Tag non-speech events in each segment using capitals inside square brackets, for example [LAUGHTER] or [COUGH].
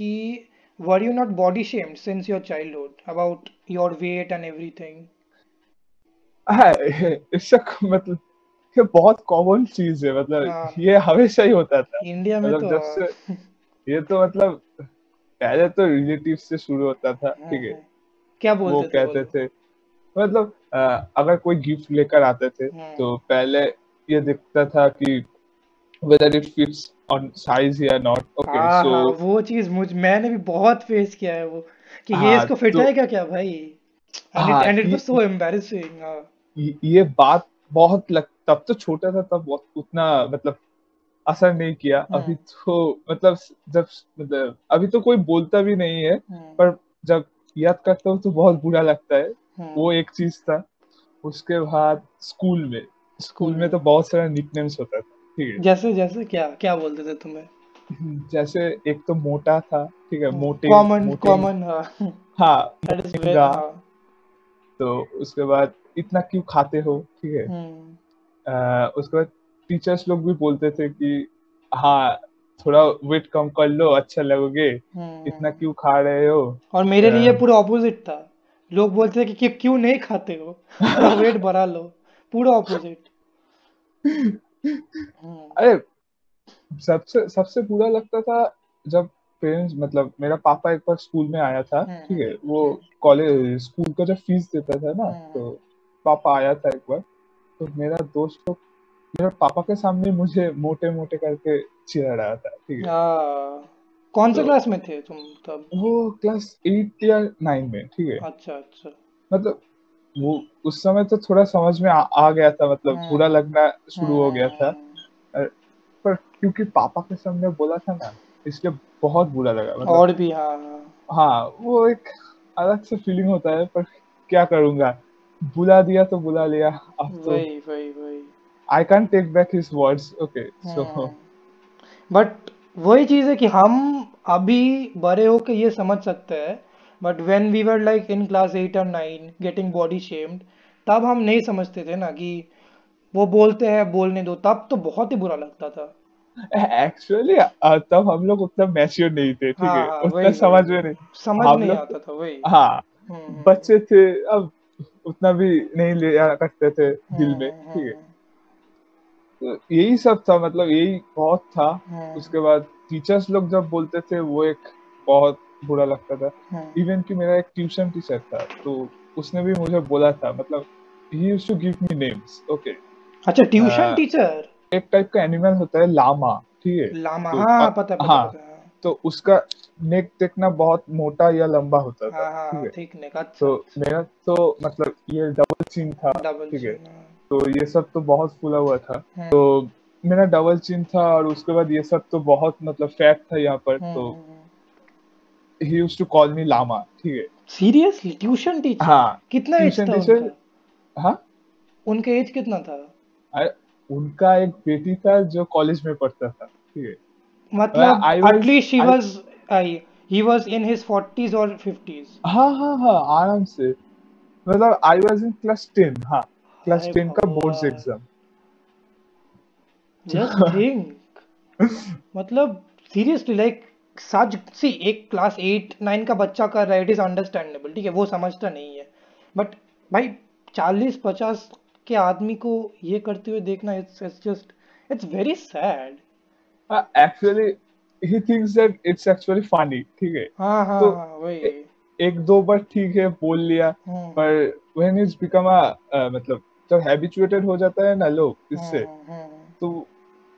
कि were you not body shamed since your childhood about your weight and everything? हाँ इससे मतलब ये बहुत कॉमन चीज़ है मतलब हाँ। ये हमेशा ही होता था। इंडिया में मतलब तो जब से ये तो मतलब पहले तो रिलेटिव से शुरू होता था ठीक है। हम्म, क्या वो बोलते थे कहते लोग थे मतलब अ, अगर कोई गिफ्ट लेकर आते थे तो पहले ये दिखता था कि whether it fits on size या not okay हाँ so हाँ वो चीज़ मुझ मैंने भी बहुत फेस किया है वो कि ये हाँ इसको फिट तो आएगा क्या भाई? एंड इट हाँ इट ये वाज सो एम्बैरेसिंग हाँ। ये बात बहुत लग तब तो छोटा था तब बहुत उतना मतलब असर नहीं किया। अभी हम्म तो मतलब जब मतलब अभी तो कोई बोलता भी नहीं है हम्म। पर जब याद करता हूँ तो बहुत बुरा लगता है। हम्म। वो एक चीज़ था उसके बाद स्कूल में स्कूल में तो बहुत सारा निकनेम्स होता था। ठीक जैसे जैसे क्या क्या बोलते थे तुम्हें? जैसे एक तो मोटा था ठीक है मोटे कॉमन कॉमन हाँ। हाँ मोटेंगा हाँ। तो उसके बाद इतना क्यों खाते हो ठीक है? हम्म। उसके बाद टीचर्स लोग भी बोलते थे कि हाँ थोड़ा वेट कम कर लो अच्छा लगोगे। इतना हम्म क्यों खा रहे हो? और मेरे लिए पूरा ऑपोजिट था। लोग बोलते थे कि, कि क्यों नहीं खाते हो? वेट बढ़ा लो। पूरा ऑपोजिट [LAUGHS] अरे सबसे सबसे बुरा लगता था जब पेरेंट्स मतलब मेरा पापा एक बार स्कूल में आया था हम्म। ठीक है वो कॉलेज स्कूल का जब फ़ीस देता था ना हम्म। तो पापा आया था एक बार तो मेरा दोस्त लोग मेरा पापा के सामने मुझे मोटे मोटे करके चिढ़ा रहा था ठीक है। हाँ। कौन सा तो क्लास में थे तुम तब? वो क्लास एट या नाइन में ठीक है। अच्छा अच्छा। मतलब वो उस समय तो थोड़ा समझ में आ, आ गया था मतलब बुरा हम्म लगना शुरू हो गया था। पर क्योंकि पापा के सामने बोला था ना इसलिए बहुत बुरा लगा मतलब और भी हाँ हाँ। हाँ वो एक अलग सा फीलिंग होता है पर क्या करूँगा? बुला दिया तो बुला लिया अब तो वही वही वही। I can take back his words okay so but वही चीज़ है कि हम अभी बड़े होके ये समझ सकते हैं but when we were like in class eight or nine getting body shamed तब हम नहीं समझते थे ना कि वो बोलते हैं बोलने दो। तब तो बहुत ही बुरा लगता था। एक्चुअली तब हम लोग उतना मैच्योर नहीं थे ठीक हाँ? है हाँ उतना समझ में नहीं। समझ नहीं आता था वही। हाँ हम्म हम्म। बच्चे थे अब उतना भी नहीं लिया करते थे दिल में हम्म ठीक है? तो यही सब था मतलब यही बहुत था। उसके बाद टीचर्स लोग जब बोलते थे वो एक बहुत बुरा लगता था। इवन कि मेरा एक ट्यूशन टीचर था तो उसने भी मुझे बोला था मतलब he used to give me names okay अच्छा ट्यूशन टीचर? एक टाइप का एनिमल होता है लामा ठीक है? लामा तो हाँ पता पता हाँ पता हाँ। तो उसका नेक देखना बहुत मोटा या लंबा होता था हाँ हाँ ठीक है? ठीक नेक अच्छा तो अच्छा। मेरा तो मतलब ये डबल चिन था ठीक है? हाँ। तो ये सब तो बहुत फूला हुआ था। तो मेरा डबल चिन था और उसके बाद ये सब तो बहुत मतलब फैट था यहाँ पर तो he used to call me Lama ठीक है? सीरियसली ट्यूशन टीचर हाँ। कितना एज था टीचर हाँ? उनका एज कितना था? उनका एक बेटी था जो कॉलेज में पढ़ता था ठीक है? मतलब at least he was he was in his 40s और 50s हाँ हाँ हाँ आराम से। मतलब I was in class ten हाँ क्लास हाय टेन का बोर्ड्स एग्ज़ाम जस्ट थिंक मतलब सीरियसली लाइक सच सी एक क्लास एट नाइन का बच्चा कर रहा है इट इज़ अंडरस्टैंडेबल ठीक है? वो समझता नहीं है। बट भाई चालीस पचास के आदमी को ये करते हुए देखना it's it's just it's very sad actually he thinks that it's actually funny ठीक है? हाँ हाँ तो हाँ वही। एक दो बार ठीक है बोल लिया हम्म। पर व्हेन इट्स बिकम अ मतलब जब हैबिचुएटेड हो जाता है ना लोग इससे हम्म हम्म। तो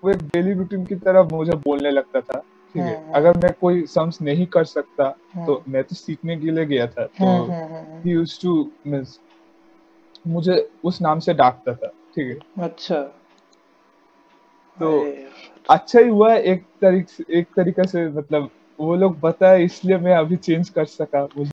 वो एक डेली रूटीन की तरह मुझे बोलने लगता था ठीक है? अगर मैं कोई सम्स नहीं कर सकता तो मैं तो सीखने के लिए गया था तो ही यूज्ड टू मींस मुझे उस नाम से डाकता था ठीक है? अच्छा। तो अच्छा ही हुआ एक तरीक एक तरीका से मतलब वो लोग बताए इसलिए मैं अभी चेंज कर सका। मुझे